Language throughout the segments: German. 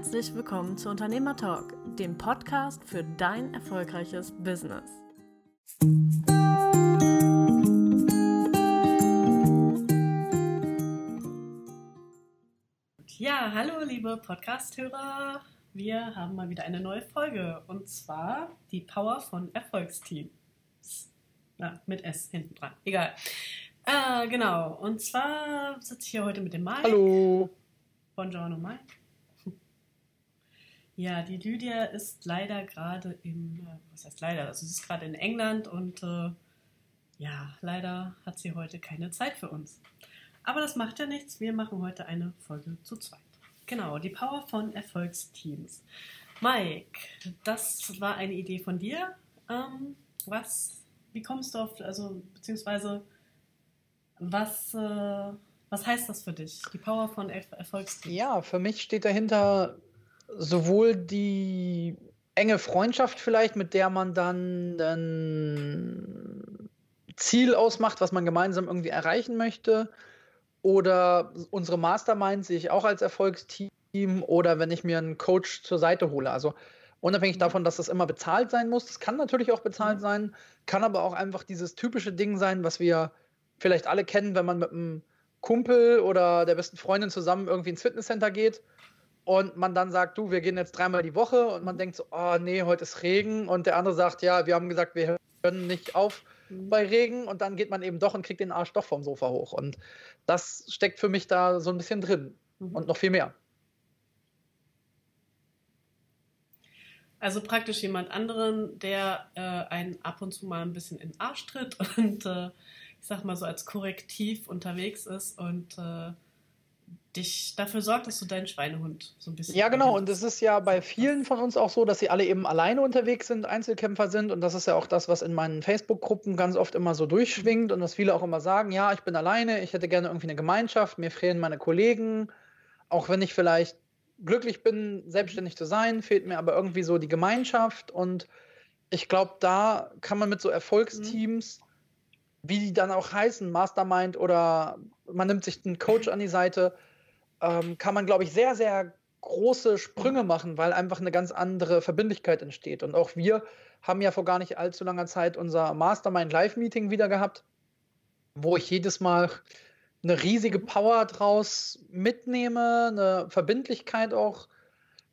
herzlich willkommen zu Unternehmer Talk, dem Podcast für dein erfolgreiches Business. Ja, hallo liebe Podcast-Hörer. Wir haben mal wieder eine neue Folge und zwar die Power von Erfolgsteams. Ja, mit S hinten dran. Egal. Äh, genau. Und zwar sitze ich hier heute mit dem Mike. Hallo. Buongiorno, Mike. Ja, die Lydia ist leider gerade in, äh, was heißt leider, also sie ist gerade in England und äh, ja, leider hat sie heute keine Zeit für uns. Aber das macht ja nichts, wir machen heute eine Folge zu zweit. Genau, die Power von Erfolgsteams. Mike, das war eine Idee von dir. Ähm, was, wie kommst du auf, also beziehungsweise was, äh, was heißt das für dich, die Power von Erfolgsteams? Ja, für mich steht dahinter sowohl die enge Freundschaft vielleicht, mit der man dann ein Ziel ausmacht, was man gemeinsam irgendwie erreichen möchte, oder unsere Mastermind sehe ich auch als Erfolgsteam oder wenn ich mir einen Coach zur Seite hole. Also unabhängig mhm. davon, dass das immer bezahlt sein muss, das kann natürlich auch bezahlt mhm. sein, kann aber auch einfach dieses typische Ding sein, was wir vielleicht alle kennen, wenn man mit einem Kumpel oder der besten Freundin zusammen irgendwie ins Fitnesscenter geht und man dann sagt, du, wir gehen jetzt dreimal die Woche und man denkt so, oh nee, heute ist Regen und der andere sagt, ja, wir haben gesagt, wir hören nicht auf mhm. bei Regen und dann geht man eben doch und kriegt den Arsch doch vom Sofa hoch und das steckt für mich da so ein bisschen drin mhm. und noch viel mehr. Also praktisch jemand anderen, der äh, einen ab und zu mal ein bisschen in den Arsch tritt und äh, ich sag mal so als Korrektiv unterwegs ist und äh, dich dafür sorgt, dass du deinen Schweinehund so ein bisschen. Ja, genau. Und es ist ja bei vielen von uns auch so, dass sie alle eben alleine unterwegs sind, Einzelkämpfer sind. Und das ist ja auch das, was in meinen Facebook-Gruppen ganz oft immer so durchschwingt und was viele auch immer sagen: Ja, ich bin alleine, ich hätte gerne irgendwie eine Gemeinschaft, mir fehlen meine Kollegen. Auch wenn ich vielleicht glücklich bin, selbstständig zu sein, fehlt mir aber irgendwie so die Gemeinschaft. Und ich glaube, da kann man mit so Erfolgsteams. Mhm. Wie die dann auch heißen, Mastermind oder man nimmt sich einen Coach an die Seite, ähm, kann man, glaube ich, sehr, sehr große Sprünge machen, weil einfach eine ganz andere Verbindlichkeit entsteht. Und auch wir haben ja vor gar nicht allzu langer Zeit unser Mastermind Live-Meeting wieder gehabt, wo ich jedes Mal eine riesige Power draus mitnehme, eine Verbindlichkeit auch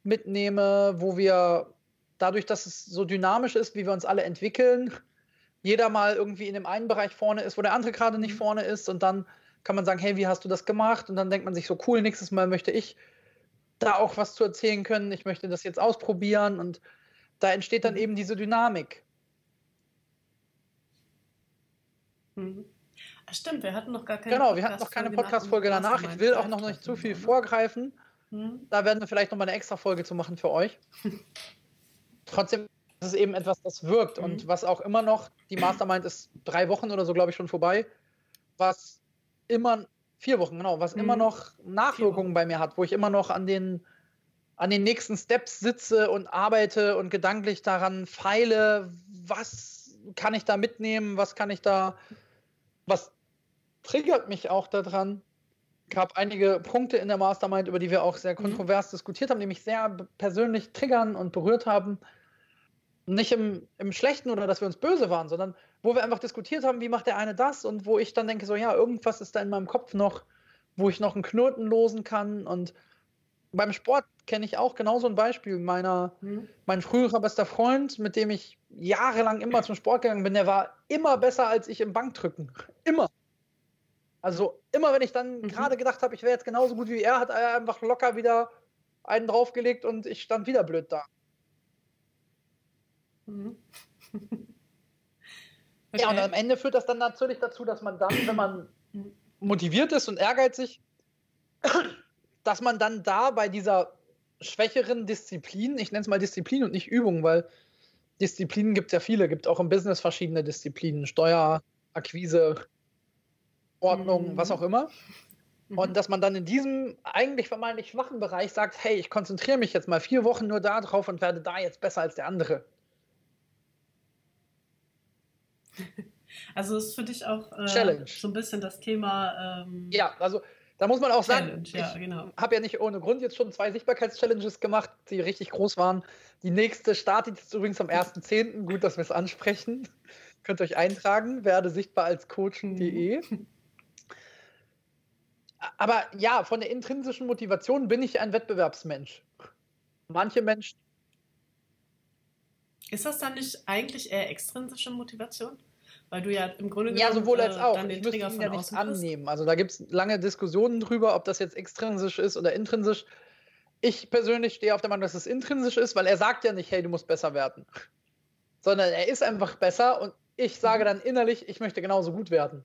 mitnehme, wo wir dadurch, dass es so dynamisch ist, wie wir uns alle entwickeln, jeder mal irgendwie in dem einen Bereich vorne ist, wo der andere gerade nicht mhm. vorne ist und dann kann man sagen, hey, wie hast du das gemacht? Und dann denkt man sich so, cool, nächstes Mal möchte ich da auch was zu erzählen können. Ich möchte das jetzt ausprobieren und da entsteht dann mhm. eben diese Dynamik. Mhm. Stimmt, wir hatten noch gar keine Genau, wir hatten noch keine Podcast-Folge danach. Ich will auch noch nicht zu viel vorgreifen. Mhm. Da werden wir vielleicht noch mal eine extra Folge zu machen für euch. Trotzdem ist es eben etwas, das wirkt und mhm. was auch immer noch, die Mastermind ist drei Wochen oder so, glaube ich, schon vorbei, was immer, vier Wochen, genau, was mhm. immer noch Nachwirkungen bei mir hat, wo ich immer noch an den, an den nächsten Steps sitze und arbeite und gedanklich daran feile, was kann ich da mitnehmen, was kann ich da, was triggert mich auch daran. Es gab einige Punkte in der Mastermind, über die wir auch sehr mhm. kontrovers mhm. diskutiert haben, die mich sehr persönlich triggern und berührt haben nicht im, im Schlechten oder dass wir uns böse waren, sondern wo wir einfach diskutiert haben, wie macht der eine das und wo ich dann denke, so ja, irgendwas ist da in meinem Kopf noch, wo ich noch einen Knoten losen kann. Und beim Sport kenne ich auch genauso ein Beispiel. Meiner, mhm. Mein früherer bester Freund, mit dem ich jahrelang immer zum Sport gegangen bin, der war immer besser als ich im Bankdrücken. Immer. Also immer, wenn ich dann mhm. gerade gedacht habe, ich wäre jetzt genauso gut wie er, hat er einfach locker wieder einen draufgelegt und ich stand wieder blöd da. Mhm. okay. Ja, und am Ende führt das dann natürlich dazu, dass man dann, wenn man motiviert ist und ehrgeizig, dass man dann da bei dieser schwächeren Disziplin, ich nenne es mal Disziplin und nicht Übung, weil Disziplinen gibt es ja viele, gibt auch im Business verschiedene Disziplinen, Steuer, Akquise, Ordnung, mhm. was auch immer. Mhm. Und dass man dann in diesem eigentlich vermeintlich schwachen Bereich sagt, hey, ich konzentriere mich jetzt mal vier Wochen nur darauf und werde da jetzt besser als der andere. Also ist für dich auch äh, so ein bisschen das Thema. Ähm ja, also Da muss man auch Challenge, sagen, ja, genau. habe ja nicht ohne Grund jetzt schon zwei Sichtbarkeitschallenges gemacht, die richtig groß waren. Die nächste startet jetzt übrigens am 1.10. Gut, dass wir es ansprechen. Könnt ihr euch eintragen, werde sichtbar als coachen.de. Mhm. Aber ja, von der intrinsischen Motivation bin ich ein Wettbewerbsmensch. Manche Menschen. Ist das dann nicht eigentlich eher extrinsische Motivation? Weil du ja im Grunde genommen. Ja, sowohl als äh, auch. Dann den ich müsste ihn ja nicht annehmen. Also da gibt es lange Diskussionen drüber, ob das jetzt extrinsisch ist oder intrinsisch. Ich persönlich stehe auf der Meinung, dass es intrinsisch ist, weil er sagt ja nicht, hey, du musst besser werden. Sondern er ist einfach besser und ich sage dann innerlich, ich möchte genauso gut werden.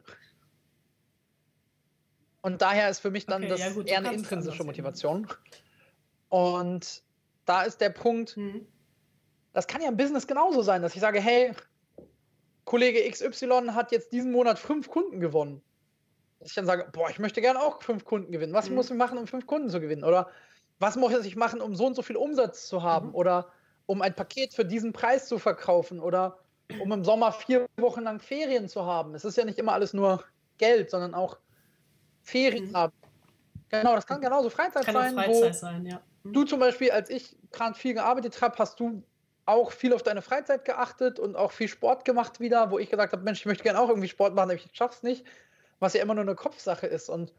Und daher ist für mich dann okay, das ja gut, eher eine intrinsische Motivation. Und da ist der Punkt, mhm. Das kann ja im Business genauso sein, dass ich sage, hey, Kollege XY hat jetzt diesen Monat fünf Kunden gewonnen. Dass ich dann sage, boah, ich möchte gerne auch fünf Kunden gewinnen. Was mhm. muss ich machen, um fünf Kunden zu gewinnen? Oder was muss ich machen, um so und so viel Umsatz zu haben? Mhm. Oder um ein Paket für diesen Preis zu verkaufen? Oder um im Sommer vier Wochen lang Ferien zu haben? Es ist ja nicht immer alles nur Geld, sondern auch Ferien mhm. haben. Genau, das kann genauso Freizeit kann sein. Freizeit sein, ja. Mhm. Du zum Beispiel, als ich gerade viel gearbeitet habe, hast du auch viel auf deine Freizeit geachtet und auch viel Sport gemacht wieder, wo ich gesagt habe, Mensch, ich möchte gerne auch irgendwie Sport machen, aber ich schaff's nicht, was ja immer nur eine Kopfsache ist. Und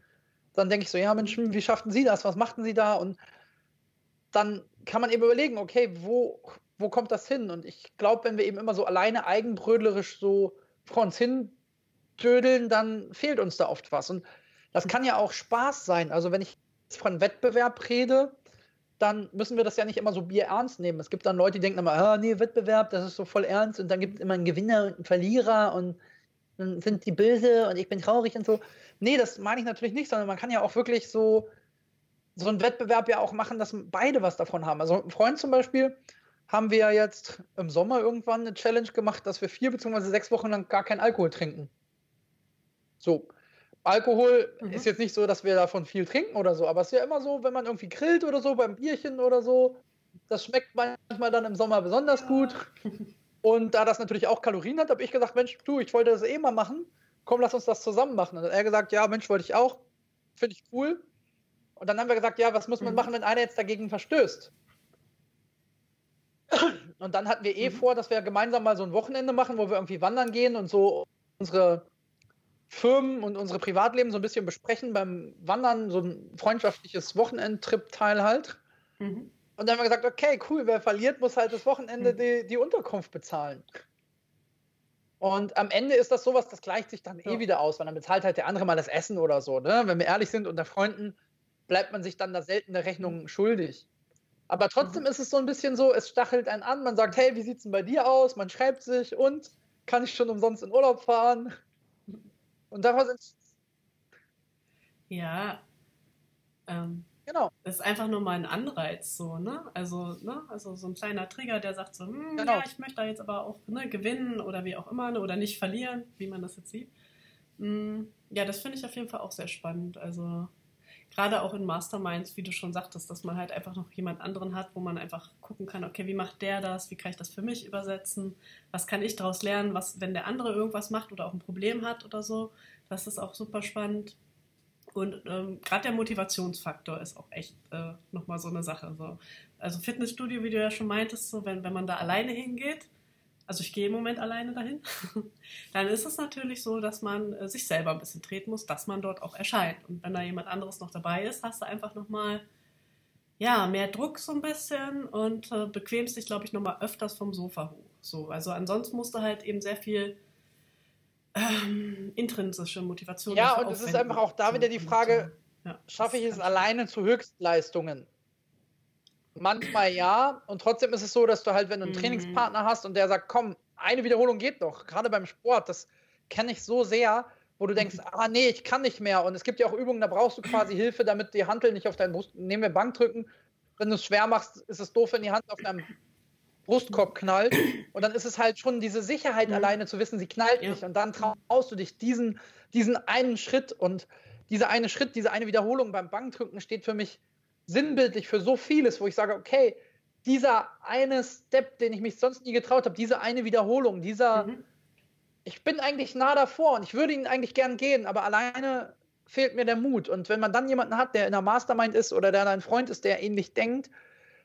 dann denke ich so, ja Mensch, wie schafften Sie das? Was machten Sie da? Und dann kann man eben überlegen, okay, wo, wo kommt das hin? Und ich glaube, wenn wir eben immer so alleine eigenbrödlerisch so vor uns hin dödeln, dann fehlt uns da oft was. Und das kann ja auch Spaß sein. Also wenn ich von Wettbewerb rede, dann müssen wir das ja nicht immer so bier ernst nehmen. Es gibt dann Leute, die denken immer, ah, nee, Wettbewerb, das ist so voll ernst und dann gibt es immer einen Gewinner und einen Verlierer und dann sind die böse und ich bin traurig und so. Nee, das meine ich natürlich nicht, sondern man kann ja auch wirklich so, so einen Wettbewerb ja auch machen, dass beide was davon haben. Also ein Freund zum Beispiel haben wir jetzt im Sommer irgendwann eine Challenge gemacht, dass wir vier bzw. sechs Wochen lang gar keinen Alkohol trinken. So. Alkohol mhm. ist jetzt nicht so, dass wir davon viel trinken oder so, aber es ist ja immer so, wenn man irgendwie grillt oder so, beim Bierchen oder so, das schmeckt manchmal dann im Sommer besonders gut. Und da das natürlich auch Kalorien hat, habe ich gesagt, Mensch, du, ich wollte das eh mal machen. Komm, lass uns das zusammen machen. Und er gesagt, ja, Mensch, wollte ich auch. Finde ich cool. Und dann haben wir gesagt, ja, was muss man mhm. machen, wenn einer jetzt dagegen verstößt? Und dann hatten wir eh mhm. vor, dass wir gemeinsam mal so ein Wochenende machen, wo wir irgendwie wandern gehen und so unsere Firmen und unsere Privatleben so ein bisschen besprechen beim Wandern, so ein freundschaftliches Wochenendtrip-Teil halt. Mhm. Und dann haben wir gesagt, okay, cool, wer verliert, muss halt das Wochenende mhm. die, die Unterkunft bezahlen. Und am Ende ist das sowas, das gleicht sich dann eh ja. eh wieder aus, weil dann bezahlt halt der andere mal das Essen oder so. Ne? Wenn wir ehrlich sind, unter Freunden bleibt man sich dann da seltene Rechnungen mhm. schuldig. Aber trotzdem mhm. ist es so ein bisschen so, es stachelt einen an, man sagt, hey, wie sieht's denn bei dir aus? Man schreibt sich und kann ich schon umsonst in Urlaub fahren? Und daraus sind. Ja. Ähm, genau. Das ist einfach nur mal ein Anreiz, so, ne? Also, ne? Also so ein kleiner Trigger, der sagt so, hm, genau. ja, ich möchte da jetzt aber auch ne, gewinnen oder wie auch immer, ne? oder nicht verlieren, wie man das jetzt sieht. Hm, ja, das finde ich auf jeden Fall auch sehr spannend. Also gerade auch in Masterminds, wie du schon sagtest, dass man halt einfach noch jemand anderen hat, wo man einfach gucken kann, okay, wie macht der das, wie kann ich das für mich übersetzen, was kann ich daraus lernen, was, wenn der andere irgendwas macht oder auch ein Problem hat oder so, das ist auch super spannend. Und ähm, gerade der Motivationsfaktor ist auch echt äh, nochmal so eine Sache. So. Also Fitnessstudio, wie du ja schon meintest, so wenn, wenn man da alleine hingeht, also ich gehe im Moment alleine dahin, dann ist es natürlich so, dass man äh, sich selber ein bisschen treten muss, dass man dort auch erscheint. Und wenn da jemand anderes noch dabei ist, hast du einfach nochmal ja, mehr Druck so ein bisschen und äh, bequemst dich, glaube ich, nochmal öfters vom Sofa hoch. So, also ansonsten musst du halt eben sehr viel ähm, intrinsische Motivation. Ja, und es ist einfach auch da wieder die Frage, ja, schaffe ich es alleine zu Höchstleistungen? Manchmal ja. Und trotzdem ist es so, dass du halt, wenn du einen mhm. Trainingspartner hast und der sagt, komm, eine Wiederholung geht doch, gerade beim Sport, das kenne ich so sehr, wo du denkst, ah nee, ich kann nicht mehr. Und es gibt ja auch Übungen, da brauchst du quasi Hilfe, damit die Hantel nicht auf deinen Brust, nehmen wir Bankdrücken, wenn du es schwer machst, ist es doof, wenn die Hand auf deinem Brustkorb knallt. Und dann ist es halt schon diese Sicherheit mhm. alleine zu wissen, sie knallt ja. nicht. Und dann traust du dich diesen, diesen einen Schritt und dieser eine Schritt, diese eine Wiederholung beim Bankdrücken steht für mich sinnbildlich für so vieles, wo ich sage, okay, dieser eine Step, den ich mich sonst nie getraut habe, diese eine Wiederholung, dieser, mhm. ich bin eigentlich nah davor und ich würde ihn eigentlich gern gehen, aber alleine fehlt mir der Mut. Und wenn man dann jemanden hat, der in einer Mastermind ist oder der ein Freund ist, der ähnlich denkt,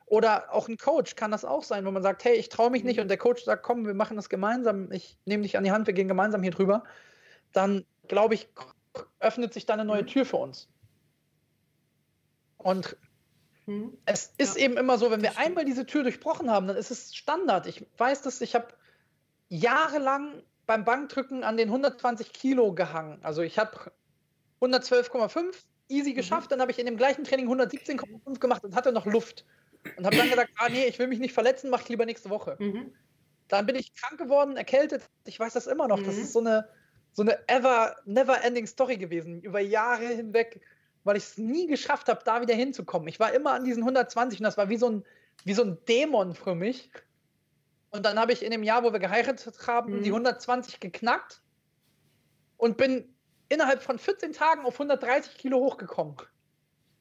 oder auch ein Coach kann das auch sein, wo man sagt, hey, ich traue mich nicht mhm. und der Coach sagt, komm, wir machen das gemeinsam, ich nehme dich an die Hand, wir gehen gemeinsam hier drüber, dann glaube ich, öffnet sich da eine neue mhm. Tür für uns. Und mhm. es ist ja. eben immer so, wenn wir einmal diese Tür durchbrochen haben, dann ist es Standard. Ich weiß dass ich habe jahrelang beim Bankdrücken an den 120 Kilo gehangen. Also ich habe 112,5 easy mhm. geschafft, mhm. dann habe ich in dem gleichen Training 117,5 gemacht und hatte noch Luft. Und habe dann gesagt, ah nee, ich will mich nicht verletzen, mache ich lieber nächste Woche. Mhm. Dann bin ich krank geworden, erkältet. Ich weiß das immer noch. Mhm. Das ist so eine, so eine ever, never ending Story gewesen, über Jahre hinweg, weil ich es nie geschafft habe, da wieder hinzukommen. Ich war immer an diesen 120 und das war wie so ein, wie so ein Dämon für mich. Und dann habe ich in dem Jahr, wo wir geheiratet haben, mhm. die 120 geknackt und bin innerhalb von 14 Tagen auf 130 Kilo hochgekommen.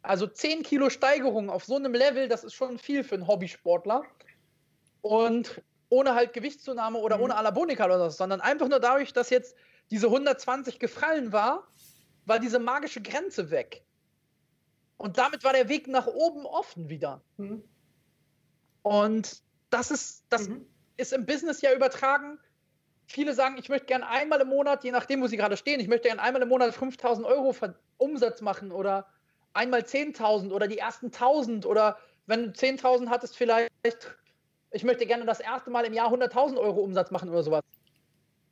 Also 10 Kilo Steigerung auf so einem Level, das ist schon viel für einen Hobbysportler. Und ohne halt Gewichtszunahme oder mhm. ohne Alabonika oder so, sondern einfach nur dadurch, dass jetzt diese 120 gefallen war, war diese magische Grenze weg. Und damit war der Weg nach oben offen wieder. Mhm. Und das ist, das mhm. ist im Business ja übertragen. Viele sagen, ich möchte gerne einmal im Monat, je nachdem, wo sie gerade stehen, ich möchte gerne einmal im Monat 5000 Euro Umsatz machen oder einmal 10.000 oder die ersten 1.000 oder wenn du 10.000 hattest, vielleicht, ich möchte gerne das erste Mal im Jahr 100.000 Euro Umsatz machen oder sowas.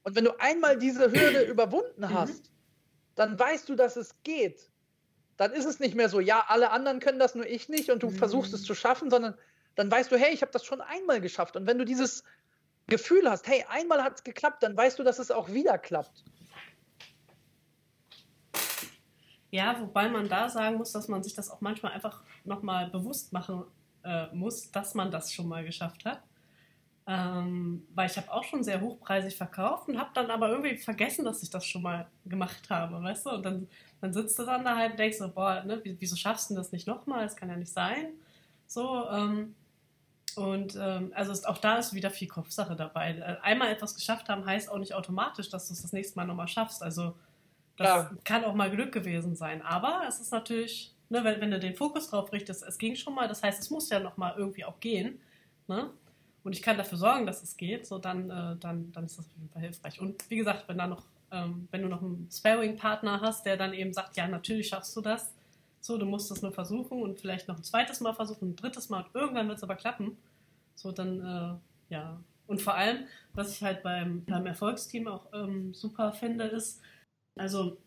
Und wenn du einmal diese Hürde überwunden mhm. hast, dann weißt du, dass es geht. Dann ist es nicht mehr so, ja, alle anderen können das, nur ich nicht und du mhm. versuchst es zu schaffen, sondern dann weißt du, hey, ich habe das schon einmal geschafft. Und wenn du dieses Gefühl hast, hey, einmal hat es geklappt, dann weißt du, dass es auch wieder klappt. Ja, wobei man da sagen muss, dass man sich das auch manchmal einfach nochmal bewusst machen äh, muss, dass man das schon mal geschafft hat. Ähm, weil ich habe auch schon sehr hochpreisig verkauft und habe dann aber irgendwie vergessen, dass ich das schon mal gemacht habe, weißt du? Und dann, dann sitzt du dann da halt und denkst so, boah, ne, wieso schaffst du das nicht nochmal? Das kann ja nicht sein. So, ähm, und ähm, also ist, auch da ist wieder viel Kopfsache dabei. Äh, einmal etwas geschafft haben heißt auch nicht automatisch, dass du es das nächste Mal nochmal schaffst. Also das ja. kann auch mal Glück gewesen sein. Aber es ist natürlich, ne, wenn, wenn, du den Fokus drauf richtest, es ging schon mal, das heißt, es muss ja noch mal irgendwie auch gehen. Ne? Und ich kann dafür sorgen, dass es geht, so dann, äh, dann, dann ist das auf jeden Fall hilfreich. Und wie gesagt, wenn da noch, ähm, wenn du noch einen Sparring-Partner hast, der dann eben sagt, ja, natürlich schaffst du das, so, du musst das nur versuchen und vielleicht noch ein zweites Mal versuchen, ein drittes Mal und irgendwann wird es aber klappen. So, dann, äh, ja. Und vor allem, was ich halt beim, beim Erfolgsteam auch ähm, super finde, ist, also,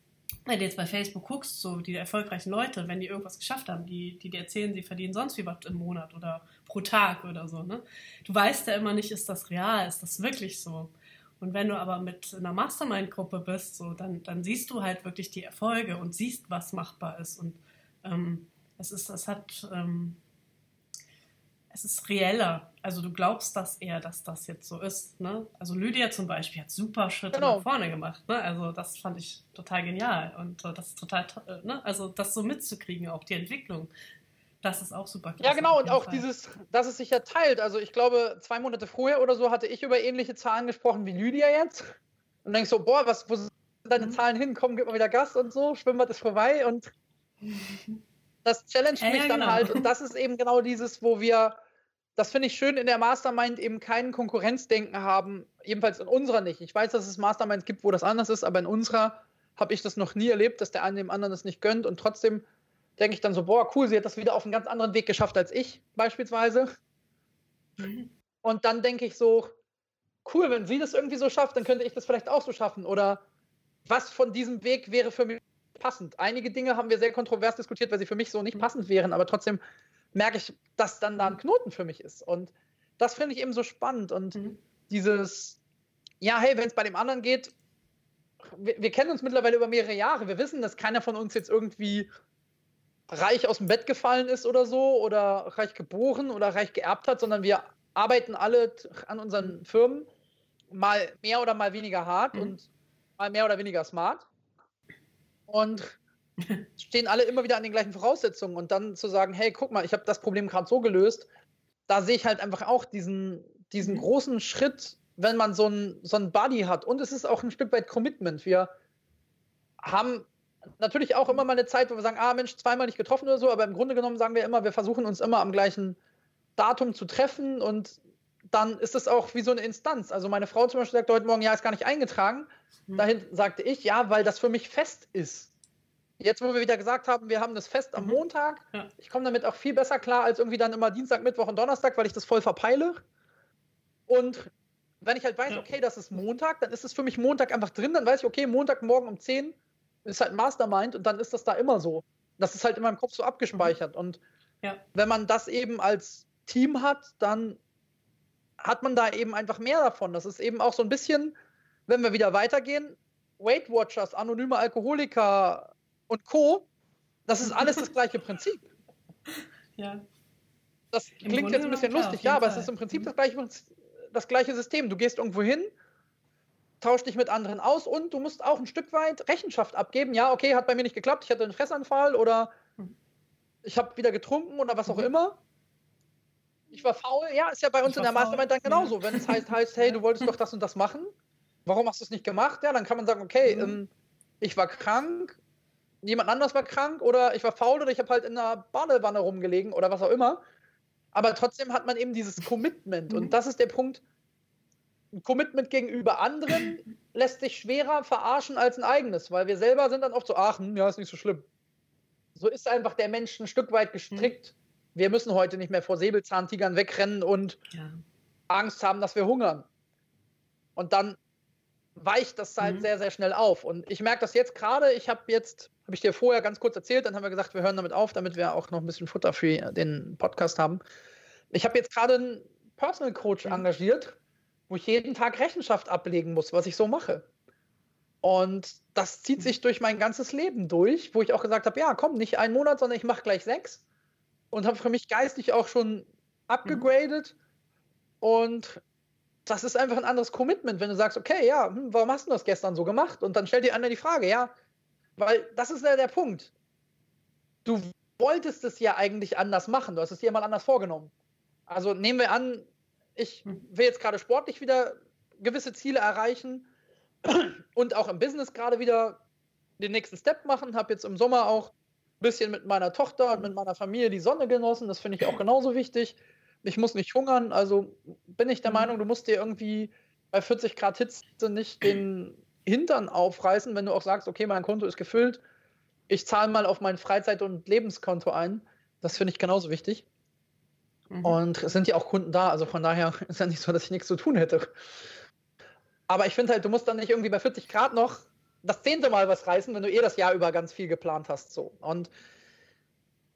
wenn du jetzt bei Facebook guckst, so die erfolgreichen Leute, wenn die irgendwas geschafft haben, die, die dir erzählen, sie verdienen sonst wie was im Monat oder pro Tag oder so, ne? Du weißt ja immer nicht, ist das real, ist das wirklich so? Und wenn du aber mit einer Mastermind-Gruppe bist, so, dann, dann siehst du halt wirklich die Erfolge und siehst, was machbar ist. Und ähm, es ist, es hat, ähm, es ist reeller. Also du glaubst das eher, dass das jetzt so ist. Ne? Also Lydia zum Beispiel hat super Schritte genau. nach vorne gemacht. Ne? Also das fand ich total genial. Und äh, das ist total, äh, ne? also das so mitzukriegen, auch die Entwicklung. Das ist auch super klasse. Ja, genau, und auch Fall. dieses, dass es sich ja teilt. Also ich glaube, zwei Monate vorher oder so hatte ich über ähnliche Zahlen gesprochen wie Lydia jetzt. Und denkst so, boah, was, wo sind deine mhm. Zahlen hin? Komm, gib mal wieder Gas und so, Schwimmbad ist vorbei und das challenge mich ja, dann genau. halt. Und das ist eben genau dieses, wo wir, das finde ich schön, in der Mastermind eben kein Konkurrenzdenken haben. Jedenfalls in unserer nicht. Ich weiß, dass es Masterminds gibt, wo das anders ist, aber in unserer habe ich das noch nie erlebt, dass der eine dem anderen das nicht gönnt. Und trotzdem denke ich dann so, boah, cool, sie hat das wieder auf einen ganz anderen Weg geschafft als ich, beispielsweise. Mhm. Und dann denke ich so, cool, wenn sie das irgendwie so schafft, dann könnte ich das vielleicht auch so schaffen. Oder was von diesem Weg wäre für mich passend. Einige Dinge haben wir sehr kontrovers diskutiert, weil sie für mich so nicht mhm. passend wären, aber trotzdem merke ich, dass dann da ein Knoten für mich ist. Und das finde ich eben so spannend. Und mhm. dieses, ja, hey, wenn es bei dem anderen geht, wir, wir, kennen uns mittlerweile über mehrere Jahre. Wir wissen, dass keiner von uns jetzt irgendwie reich aus dem Bett gefallen ist oder so oder reich geboren oder reich geerbt hat, sondern wir arbeiten alle an unseren Firmen mal mehr oder mal weniger hart mhm. und mal mehr oder weniger smart und stehen alle immer wieder an den gleichen Voraussetzungen und dann zu sagen, hey, guck mal, ich habe das Problem gerade so gelöst, da sehe ich halt einfach auch diesen, diesen mhm. großen Schritt, wenn man so ein, so ein Buddy hat. Und es ist auch ein Stück weit Commitment. Wir haben natürlich auch immer mal eine Zeit, wo wir sagen, ah Mensch, zweimal nicht getroffen oder so, aber im Grunde genommen sagen wir immer, wir versuchen uns immer am gleichen Datum zu treffen und dann ist es auch wie so eine Instanz. Also meine Frau zum Beispiel sagt heute Morgen, ja, ist gar nicht eingetragen. Mhm. Dahin sagte ich, ja, weil das für mich fest ist. Jetzt, wo wir wieder gesagt haben, wir haben das Fest am mhm. Montag, ja. ich komme damit auch viel besser klar als irgendwie dann immer Dienstag, Mittwoch und Donnerstag, weil ich das voll verpeile. Und wenn ich halt weiß, okay, das ist Montag, dann ist es für mich Montag einfach drin, dann weiß ich, okay, Montagmorgen um 10 ist halt Mastermind und dann ist das da immer so. Das ist halt in meinem Kopf so abgespeichert. Und ja. wenn man das eben als Team hat, dann hat man da eben einfach mehr davon. Das ist eben auch so ein bisschen, wenn wir wieder weitergehen, Weight Watchers, anonyme Alkoholiker und Co. Das ist alles das gleiche Prinzip. Ja. Das Im klingt Grunde jetzt ein bisschen lustig, ja, aber es ist im Prinzip mhm. das gleiche, das gleiche System. Du gehst irgendwo hin, tauschst dich mit anderen aus und du musst auch ein Stück weit Rechenschaft abgeben. Ja, okay, hat bei mir nicht geklappt, ich hatte einen Fressanfall oder ich habe wieder getrunken oder was auch mhm. immer ich war faul. Ja, ist ja bei uns in der Mastermind dann genauso. Ja. Wenn es heißt, heißt, hey, du wolltest doch das und das machen, warum hast du es nicht gemacht? Ja, dann kann man sagen, okay, mhm. ähm, ich war krank, jemand anders war krank oder ich war faul oder ich habe halt in einer Badewanne rumgelegen oder was auch immer. Aber trotzdem hat man eben dieses Commitment. Mhm. Und das ist der Punkt. Ein Commitment gegenüber anderen lässt sich schwerer verarschen als ein eigenes, weil wir selber sind dann oft so, ach, hm, ja, ist nicht so schlimm. So ist einfach der Mensch ein Stück weit gestrickt. Mhm wir müssen heute nicht mehr vor Säbelzahntigern wegrennen und ja. Angst haben, dass wir hungern. Und dann weicht das halt mhm. sehr, sehr schnell auf. Und ich merke das jetzt gerade. Ich habe jetzt, habe ich dir vorher ganz kurz erzählt, dann haben wir gesagt, wir hören damit auf, damit wir auch noch ein bisschen Futter für den Podcast haben. Ich habe jetzt gerade einen Personal Coach mhm. engagiert, wo ich jeden Tag Rechenschaft ablegen muss, was ich so mache. Und das zieht sich durch mein ganzes Leben durch, wo ich auch gesagt habe, ja, komm, nicht einen Monat, sondern ich mache gleich sechs und habe für mich geistig auch schon abgegradet. Und das ist einfach ein anderes Commitment, wenn du sagst, okay, ja, hm, warum hast du das gestern so gemacht? Und dann stellt dir einer die Frage, ja, weil das ist ja der Punkt. Du wolltest es ja eigentlich anders machen, du hast es dir mal anders vorgenommen. Also nehmen wir an, ich mhm. will jetzt gerade sportlich wieder gewisse Ziele erreichen und auch im Business gerade wieder den nächsten Step machen, habe jetzt im Sommer auch bisschen mit meiner Tochter und mit meiner Familie die Sonne genossen. Das finde ich auch genauso wichtig. Ich muss nicht hungern. Also bin ich der mhm. Meinung, du musst dir irgendwie bei 40 Grad Hitze nicht den Hintern aufreißen, wenn du auch sagst, okay, mein Konto ist gefüllt. Ich zahle mal auf mein Freizeit- und Lebenskonto ein. Das finde ich genauso wichtig. Mhm. Und es sind ja auch Kunden da. Also von daher ist ja nicht so, dass ich nichts zu tun hätte. Aber ich finde halt, du musst dann nicht irgendwie bei 40 Grad noch das zehnte Mal was reißen, wenn du eh das Jahr über ganz viel geplant hast. So. Und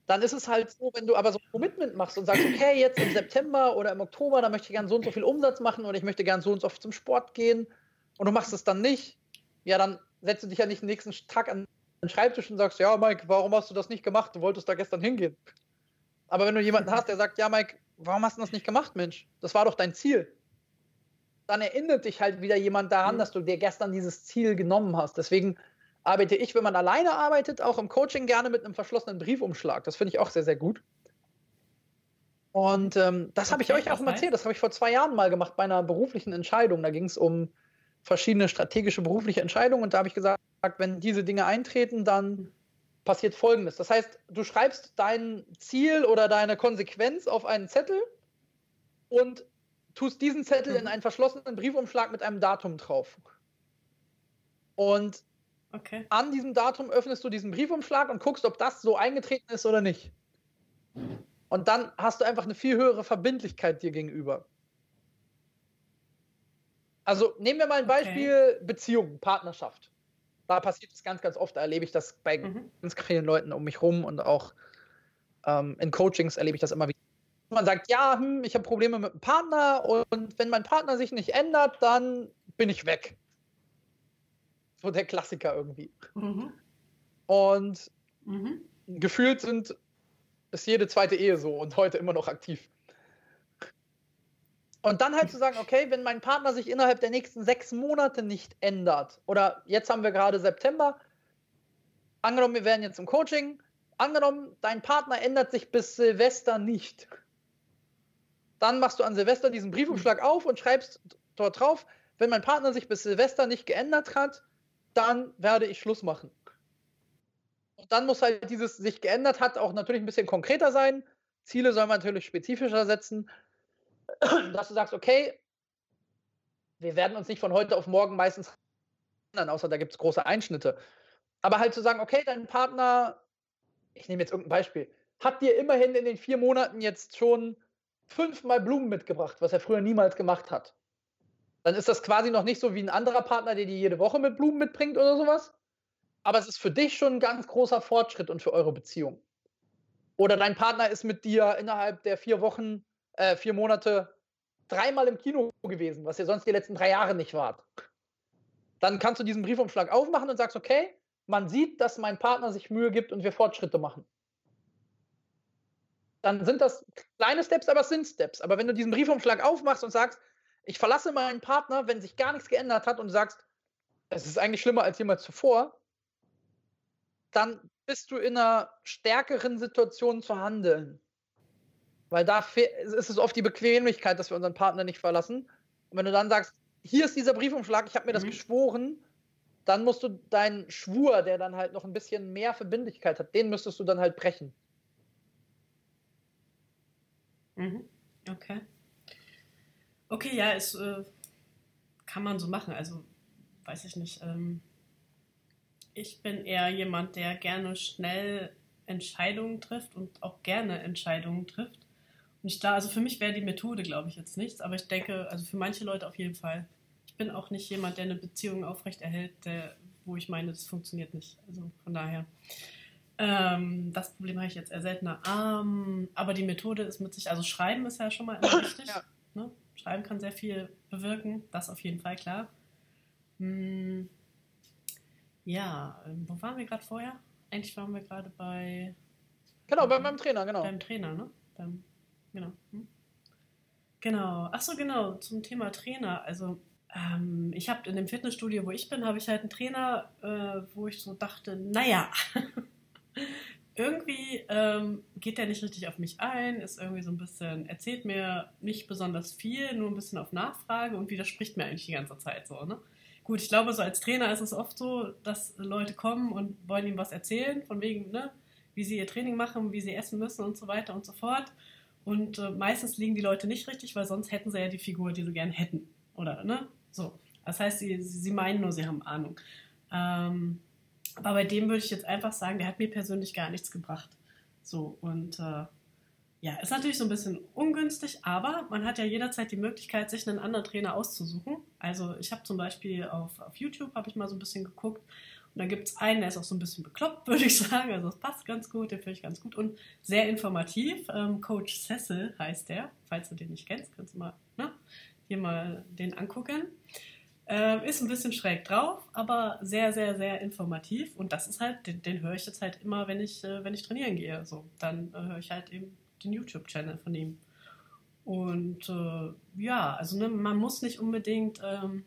dann ist es halt so, wenn du aber so ein Commitment machst und sagst, okay, jetzt im September oder im Oktober, da möchte ich gerne so und so viel Umsatz machen oder ich möchte gerne so und so oft zum Sport gehen und du machst es dann nicht, ja, dann setzt du dich ja nicht den nächsten Tag an den Schreibtisch und sagst, ja, Mike, warum hast du das nicht gemacht? Du wolltest da gestern hingehen. Aber wenn du jemanden hast, der sagt, ja, Mike, warum hast du das nicht gemacht, Mensch? Das war doch dein Ziel dann erinnert dich halt wieder jemand daran, mhm. dass du dir gestern dieses Ziel genommen hast. Deswegen arbeite ich, wenn man alleine arbeitet, auch im Coaching gerne mit einem verschlossenen Briefumschlag. Das finde ich auch sehr, sehr gut. Und ähm, das habe ich euch auch mal erzählt. Das habe ich vor zwei Jahren mal gemacht bei einer beruflichen Entscheidung. Da ging es um verschiedene strategische berufliche Entscheidungen. Und da habe ich gesagt, wenn diese Dinge eintreten, dann passiert Folgendes. Das heißt, du schreibst dein Ziel oder deine Konsequenz auf einen Zettel und tust diesen Zettel mhm. in einen verschlossenen Briefumschlag mit einem Datum drauf. Und okay. an diesem Datum öffnest du diesen Briefumschlag und guckst, ob das so eingetreten ist oder nicht. Und dann hast du einfach eine viel höhere Verbindlichkeit dir gegenüber. Also nehmen wir mal ein Beispiel okay. Beziehung, Partnerschaft. Da passiert es ganz, ganz oft. Da erlebe ich das bei mhm. ganz vielen Leuten um mich rum und auch ähm, in Coachings erlebe ich das immer wieder man sagt, ja, hm, ich habe Probleme mit dem Partner und wenn mein Partner sich nicht ändert, dann bin ich weg. So der Klassiker irgendwie. Mhm. Und mhm. gefühlt sind ist jede zweite Ehe so und heute immer noch aktiv. Und dann halt zu sagen, okay, wenn mein Partner sich innerhalb der nächsten sechs Monate nicht ändert, oder jetzt haben wir gerade September, angenommen, wir wären jetzt im Coaching, angenommen, dein Partner ändert sich bis Silvester nicht. Dann machst du an Silvester diesen Briefumschlag auf und schreibst dort drauf, wenn mein Partner sich bis Silvester nicht geändert hat, dann werde ich Schluss machen. Und dann muss halt dieses sich geändert hat auch natürlich ein bisschen konkreter sein. Ziele soll man natürlich spezifischer setzen, dass du sagst, okay, wir werden uns nicht von heute auf morgen meistens ändern, außer da gibt es große Einschnitte. Aber halt zu sagen, okay, dein Partner, ich nehme jetzt irgendein Beispiel, hat dir immerhin in den vier Monaten jetzt schon fünfmal Blumen mitgebracht, was er früher niemals gemacht hat. Dann ist das quasi noch nicht so wie ein anderer Partner, der dir jede Woche mit Blumen mitbringt oder sowas. Aber es ist für dich schon ein ganz großer Fortschritt und für eure Beziehung. Oder dein Partner ist mit dir innerhalb der vier Wochen, äh, vier Monate dreimal im Kino gewesen, was ihr sonst die letzten drei Jahre nicht wart. Dann kannst du diesen Briefumschlag aufmachen und sagst, okay, man sieht, dass mein Partner sich Mühe gibt und wir Fortschritte machen. Dann sind das kleine Steps, aber es sind Steps. Aber wenn du diesen Briefumschlag aufmachst und sagst, ich verlasse meinen Partner, wenn sich gar nichts geändert hat und sagst, es ist eigentlich schlimmer als jemals zuvor, dann bist du in einer stärkeren Situation zu handeln. Weil da ist es oft die Bequemlichkeit, dass wir unseren Partner nicht verlassen. Und wenn du dann sagst, hier ist dieser Briefumschlag, ich habe mir das mhm. geschworen, dann musst du deinen Schwur, der dann halt noch ein bisschen mehr Verbindlichkeit hat, den müsstest du dann halt brechen. Mhm. Okay. Okay, ja, es äh, kann man so machen. Also, weiß ich nicht. Ähm, ich bin eher jemand, der gerne schnell Entscheidungen trifft und auch gerne Entscheidungen trifft. Und ich da, also für mich wäre die Methode, glaube ich, jetzt nichts, aber ich denke, also für manche Leute auf jeden Fall ich bin auch nicht jemand, der eine Beziehung aufrechterhält, der, wo ich meine, das funktioniert nicht. Also von daher. Ähm, das Problem habe ich jetzt eher seltener. Ähm, aber die Methode ist mit sich, also Schreiben ist ja schon mal immer wichtig. Ja. Ne? Schreiben kann sehr viel bewirken, das auf jeden Fall klar. Hm, ja, ähm, wo waren wir gerade vorher? Eigentlich waren wir gerade bei. Genau, bei meinem Trainer, genau. Beim Trainer, ne? Beim, genau. Hm? Genau. Achso, genau, zum Thema Trainer. Also ähm, ich habe in dem Fitnessstudio, wo ich bin, habe ich halt einen Trainer, äh, wo ich so dachte, naja, irgendwie ähm, geht der nicht richtig auf mich ein, ist irgendwie so ein bisschen, erzählt mir nicht besonders viel, nur ein bisschen auf Nachfrage und widerspricht mir eigentlich die ganze Zeit so, ne? Gut, ich glaube, so als Trainer ist es oft so, dass Leute kommen und wollen ihm was erzählen, von wegen, ne, wie sie ihr Training machen, wie sie essen müssen und so weiter und so fort. Und äh, meistens liegen die Leute nicht richtig, weil sonst hätten sie ja die Figur, die sie gerne hätten. Oder, ne? So. Das heißt, sie, sie meinen nur, sie haben Ahnung. Ähm, aber bei dem würde ich jetzt einfach sagen, der hat mir persönlich gar nichts gebracht. So, und äh, ja, ist natürlich so ein bisschen ungünstig, aber man hat ja jederzeit die Möglichkeit, sich einen anderen Trainer auszusuchen. Also ich habe zum Beispiel auf, auf YouTube, habe ich mal so ein bisschen geguckt und da gibt es einen, der ist auch so ein bisschen bekloppt, würde ich sagen. Also das passt ganz gut, den finde ich ganz gut und sehr informativ. Ähm, Coach Cecil heißt der, falls du den nicht kennst, kannst du mal ne, hier mal den angucken. Äh, ist ein bisschen schräg drauf, aber sehr, sehr, sehr informativ. Und das ist halt, den, den höre ich jetzt halt immer, wenn ich, äh, wenn ich trainieren gehe. So, dann äh, höre ich halt eben den YouTube-Channel von ihm. Und äh, ja, also ne, man muss nicht unbedingt ähm,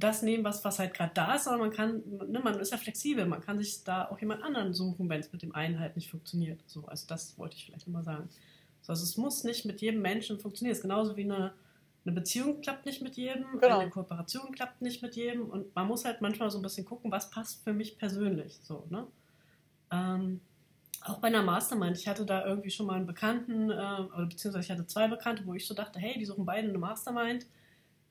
das nehmen, was, was halt gerade da ist, aber man kann, ne, man ist ja flexibel, man kann sich da auch jemand anderen suchen, wenn es mit dem einen halt nicht funktioniert. So, also das wollte ich vielleicht immer sagen. So, also es muss nicht mit jedem Menschen funktionieren. Es ist genauso wie eine, eine Beziehung klappt nicht mit jedem, genau. eine Kooperation klappt nicht mit jedem und man muss halt manchmal so ein bisschen gucken, was passt für mich persönlich. So, ne? Ähm, auch bei einer Mastermind, ich hatte da irgendwie schon mal einen Bekannten, äh, oder beziehungsweise ich hatte zwei Bekannte, wo ich so dachte, hey, die suchen beide eine Mastermind.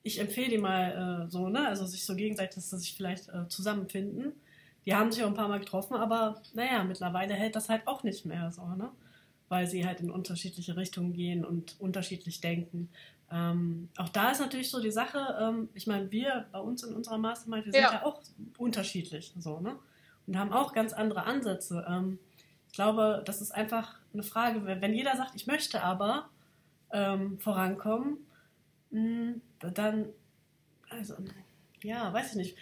Ich empfehle die mal äh, so, ne? Also sich so gegenseitig, dass sie sich vielleicht äh, zusammenfinden. Die haben sich auch ein paar Mal getroffen, aber naja, mittlerweile hält das halt auch nicht mehr so, ne? Weil sie halt in unterschiedliche Richtungen gehen und unterschiedlich denken. Ähm, auch da ist natürlich so die Sache, ähm, ich meine, wir bei uns in unserer Mastermind, wir sind ja, auch unterschiedlich so, ne? Und haben auch ganz andere Ansätze. Ähm, ich glaube, das ist einfach eine Frage, wenn jeder sagt, ich möchte aber ähm, vorankommen, dann, also, ja, weiß ich nicht.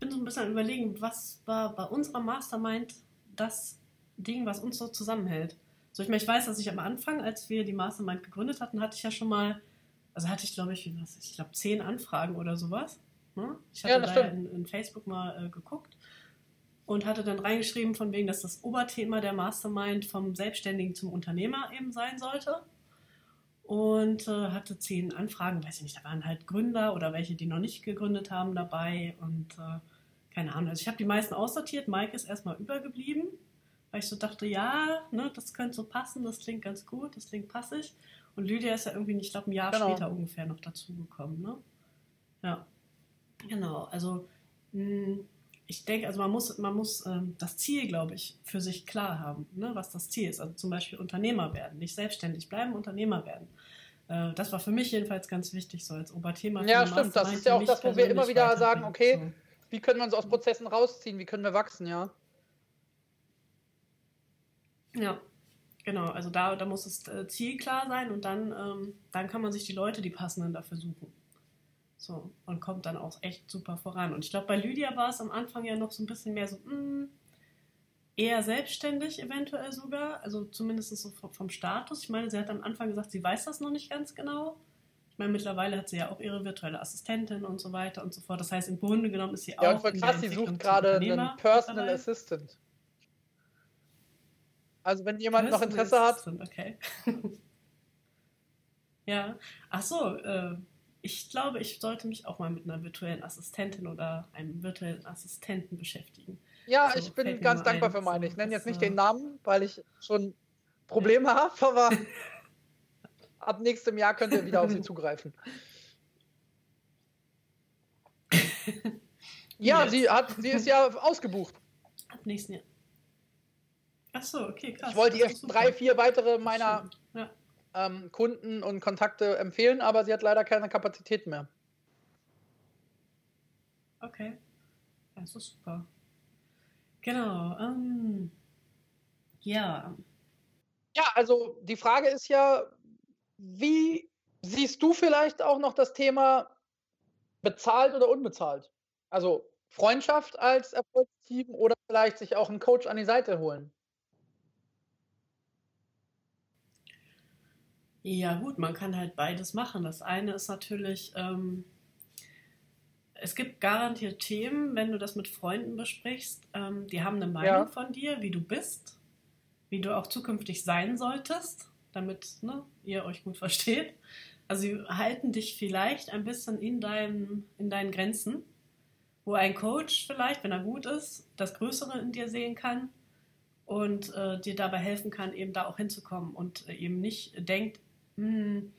Bin so ein bisschen überlegen, was war bei unserer Mastermind das Ding, was uns so zusammenhält. So, ich meine, ich weiß, dass ich am Anfang, als wir die Mastermind gegründet hatten, hatte ich ja schon mal also hatte ich, glaube ich, was, ich glaube, zehn Anfragen oder sowas. Ne? Ich hatte ja, da in, in, Facebook mal äh, geguckt und hatte dann reingeschrieben, von wegen, dass das Oberthema der Mastermind vom Selbstständigen zum Unternehmer eben sein sollte. Und äh, hatte zehn Anfragen, weiß ich nicht, da waren halt Gründer oder welche, die noch nicht gegründet haben dabei und äh, keine Ahnung, also ich habe die meisten aussortiert, Mike ist erstmal übergeblieben, weil ich so dachte, ja, ne, das könnte so passen, das klingt ganz gut, das klingt passig. Und Lydia ist ja irgendwie, ich glaube, ein Jahr genau. später ungefähr noch dazugekommen, ne? Ja. Genau, also mh, hm, ich denke, also man muss, man muss ähm, das Ziel, glaube ich, für sich klar haben, ne, was das Ziel ist. Also zum Beispiel Unternehmer werden, nicht selbstständig bleiben, Unternehmer werden. Äh, das war für mich jedenfalls ganz wichtig, so als Oberthema. Ja, stimmt. Das ist ja auch das, wo wir immer wieder sagen, okay, so. wie können wir uns aus Prozessen rausziehen, wie können wir wachsen, ja. Ja, genau. Also da, da muss das äh, Ziel klar sein und dann, ähm, dann kann man sich die Leute, die passenden dafür suchen. So, und kommt dann auch echt super voran. Und ich glaube, bei Lydia war es am Anfang ja noch so ein bisschen mehr so, mh, hm, eher selbstständig eventuell sogar, also zumindest so vom Status. Ich meine, sie hat am Anfang gesagt, sie weiß das noch nicht ganz genau. Ich meine, mittlerweile hat sie ja auch ihre virtuelle Assistentin und so weiter und so fort. Das heißt, im Grunde genommen ist sie ja, auch. Ja, und voll krass, sie sucht gerade einen Personal. Assistant. Also, wenn jemand Personal noch Interesse Assistant, hat. Okay. ja, ach so, äh, ich glaube, ich sollte mich auch mal mit einer virtuellen Assistentin oder einem virtuellen Assistenten beschäftigen. Ja, so, ich bin ganz dankbar ein, für meine. Ich nenne jetzt nicht den Namen, weil ich schon Probleme ja. habe, aber ab nächstem Jahr könnt ihr wieder auf sie zugreifen. ja, sie, hat, sie ist ja ausgebucht. Ab nächsten Jahr. Ach so, okay, krass. Ich wollte erst drei, vier weitere meiner ja. Ähm, Kunden und Kontakte empfehlen, aber sie hat leider keine Kapazität mehr. Okay. Das ist super. Genau. Ähm, ja. Ja, also die Frage ist ja, wie siehst du vielleicht auch noch das Thema bezahlt oder unbezahlt? Also Freundschaft als Erfolgsteam oder vielleicht sich auch einen Coach an die Seite holen? Ja, gut, man kann halt beides machen. Das eine ist natürlich, ähm, es gibt garantiert Themen, wenn du das mit Freunden besprichst, ähm, die haben eine Meinung ja. von dir, wie du bist, wie du auch zukünftig sein solltest, damit ne, ihr euch gut versteht. Also sie halten dich vielleicht ein bisschen in, dein, in deinen Grenzen, wo ein Coach vielleicht, wenn er gut ist, das Größere in dir sehen kann und äh, dir dabei helfen kann, eben da auch hinzukommen und äh, eben nicht denkt, hm,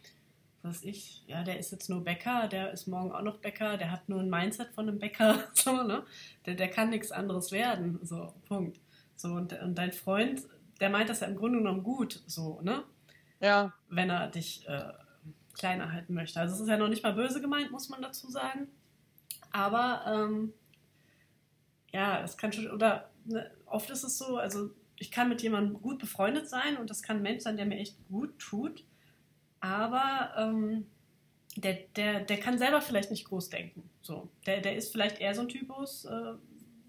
was ich, ja, der ist jetzt nur Bäcker, der ist morgen auch noch Bäcker, der hat nur ein Mindset von einem Bäcker, so, ne? Der, der kann nichts anderes werden, so, Punkt. So, und, und dein Freund, der meint das ja im Grunde genommen gut, so, ne? Ja. Wenn er dich äh, kleiner halten möchte. Also es ist ja noch nicht mal böse gemeint, muss man dazu sagen. Aber ähm, ja, es kann schon, oder ne, oft ist es so, also ich kann mit jemandem gut befreundet sein und das kann ein Mensch sein, der mir echt gut tut aber ähm, der, der, der kann selber vielleicht nicht groß denken. So. Der, der ist vielleicht eher so ein Typus, äh,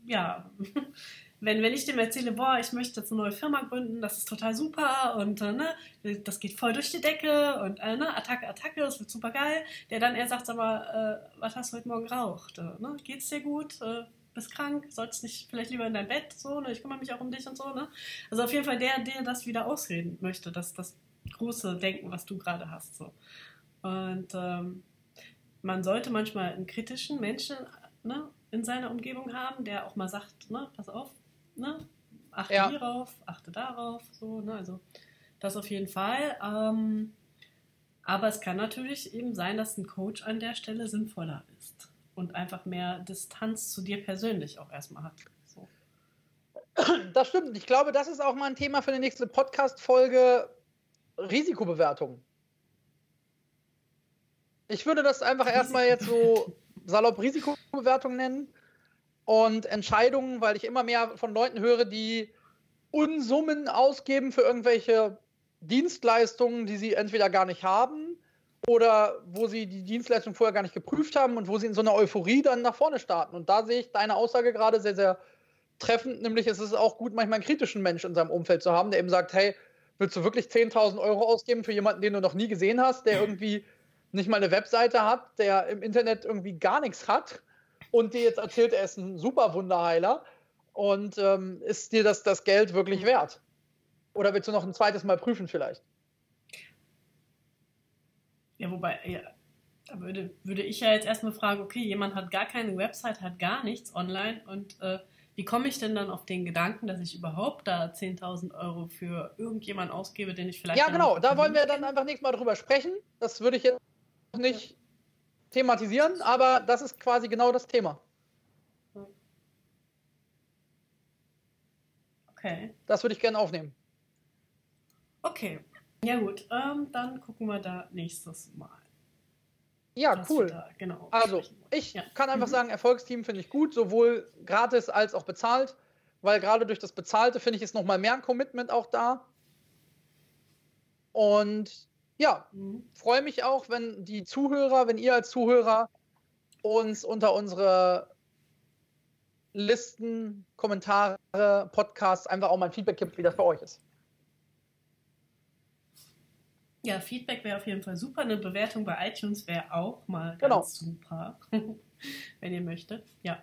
ja, wenn, wenn ich dem erzähle, boah, ich möchte jetzt eine neue Firma gründen, das ist total super und äh, ne, das geht voll durch die Decke und äh, ne, Attacke, Attacke, das wird super geil, der dann eher sagt, sag mal, äh, was hast du heute Morgen geraucht? Äh, ne? Geht's dir gut? Äh, bist krank, sollst nicht vielleicht lieber in dein Bett, so, ne? ich kümmere mich auch um dich und so, ne? Also auf jeden Fall der, der das wieder ausreden möchte, dass das große Denken, was du gerade hast. So. Und ähm, man sollte manchmal einen kritischen Menschen ne, in seiner Umgebung haben, der auch mal sagt, ne, pass auf, ne, achte ja. hierauf, achte darauf, so, ne, also das auf jeden Fall. Ähm, aber es kann natürlich eben sein, dass ein Coach an der Stelle sinnvoller ist und einfach mehr Distanz zu dir persönlich auch erstmal hat. So. Das stimmt. Ich glaube, das ist auch mal ein Thema für die nächste Podcast-Folge, Risikobewertung. Ich würde das einfach erstmal jetzt so salopp Risikobewertung nennen und Entscheidungen, weil ich immer mehr von Leuten höre, die Unsummen ausgeben für irgendwelche Dienstleistungen, die sie entweder gar nicht haben oder wo sie die Dienstleistung vorher gar nicht geprüft haben und wo sie in so einer Euphorie dann nach vorne starten. Und da sehe ich deine Aussage gerade sehr, sehr treffend, nämlich ist es auch gut, manchmal einen kritischen Mensch in seinem Umfeld zu haben, der eben sagt, hey, willst du wirklich 10.000 Euro ausgeben für jemanden, den du noch nie gesehen hast, der irgendwie nicht mal eine Webseite hat, der im Internet irgendwie gar nichts hat und dir jetzt erzählt, er ist ein super Wunderheiler und ähm, ist dir das, das Geld wirklich wert? Oder willst du noch ein zweites Mal prüfen vielleicht? Ja, wobei, ja, Da würde, würde ich ja jetzt erstmal fragen, okay, jemand hat gar keine Website, hat gar nichts online und äh, wie komme ich denn dann auf den Gedanken, dass ich überhaupt da 10.000 Euro für irgendjemanden ausgebe, den ich vielleicht. Ja, genau, da wollen wir dann einfach nächstes Mal drüber sprechen. Das würde ich jetzt nicht ja. thematisieren, aber das ist quasi genau das Thema. Okay. Das würde ich gerne aufnehmen. Okay. Ja, gut. Ähm, dann gucken wir da nächstes Mal. Ja, cool. Genau, also, ich ja. kann einfach mhm. sagen, Erfolgsteam finde ich gut, sowohl gratis als auch bezahlt, weil gerade durch das Bezahlte finde ich ist nochmal mehr ein Commitment auch da. Und ja, mhm. freue mich auch, wenn die Zuhörer, wenn ihr als Zuhörer uns unter unsere Listen, Kommentare, Podcasts einfach auch mal ein Feedback gibt, wie das bei euch ist. Ja, Feedback wäre auf jeden Fall super. Eine Bewertung bei iTunes wäre auch mal genau. ganz super, wenn ihr möchtet. Ja.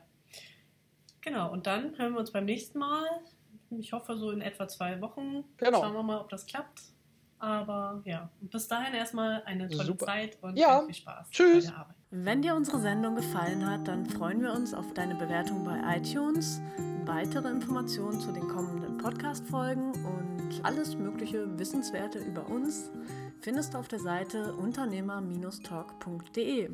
Genau, und dann hören wir uns beim nächsten Mal. Ich hoffe, so in etwa zwei Wochen. Genau. Schauen wir mal, ob das klappt. Aber ja, bis dahin erstmal eine tolle Super. Zeit und ja. viel Spaß Tschüss. bei der Arbeit. Wenn dir unsere Sendung gefallen hat, dann freuen wir uns auf deine Bewertung bei iTunes, weitere Informationen zu den kommenden Podcast-Folgen alles mögliche Wissenswerte über uns findest du auf der Seite unternehmer-talk.de.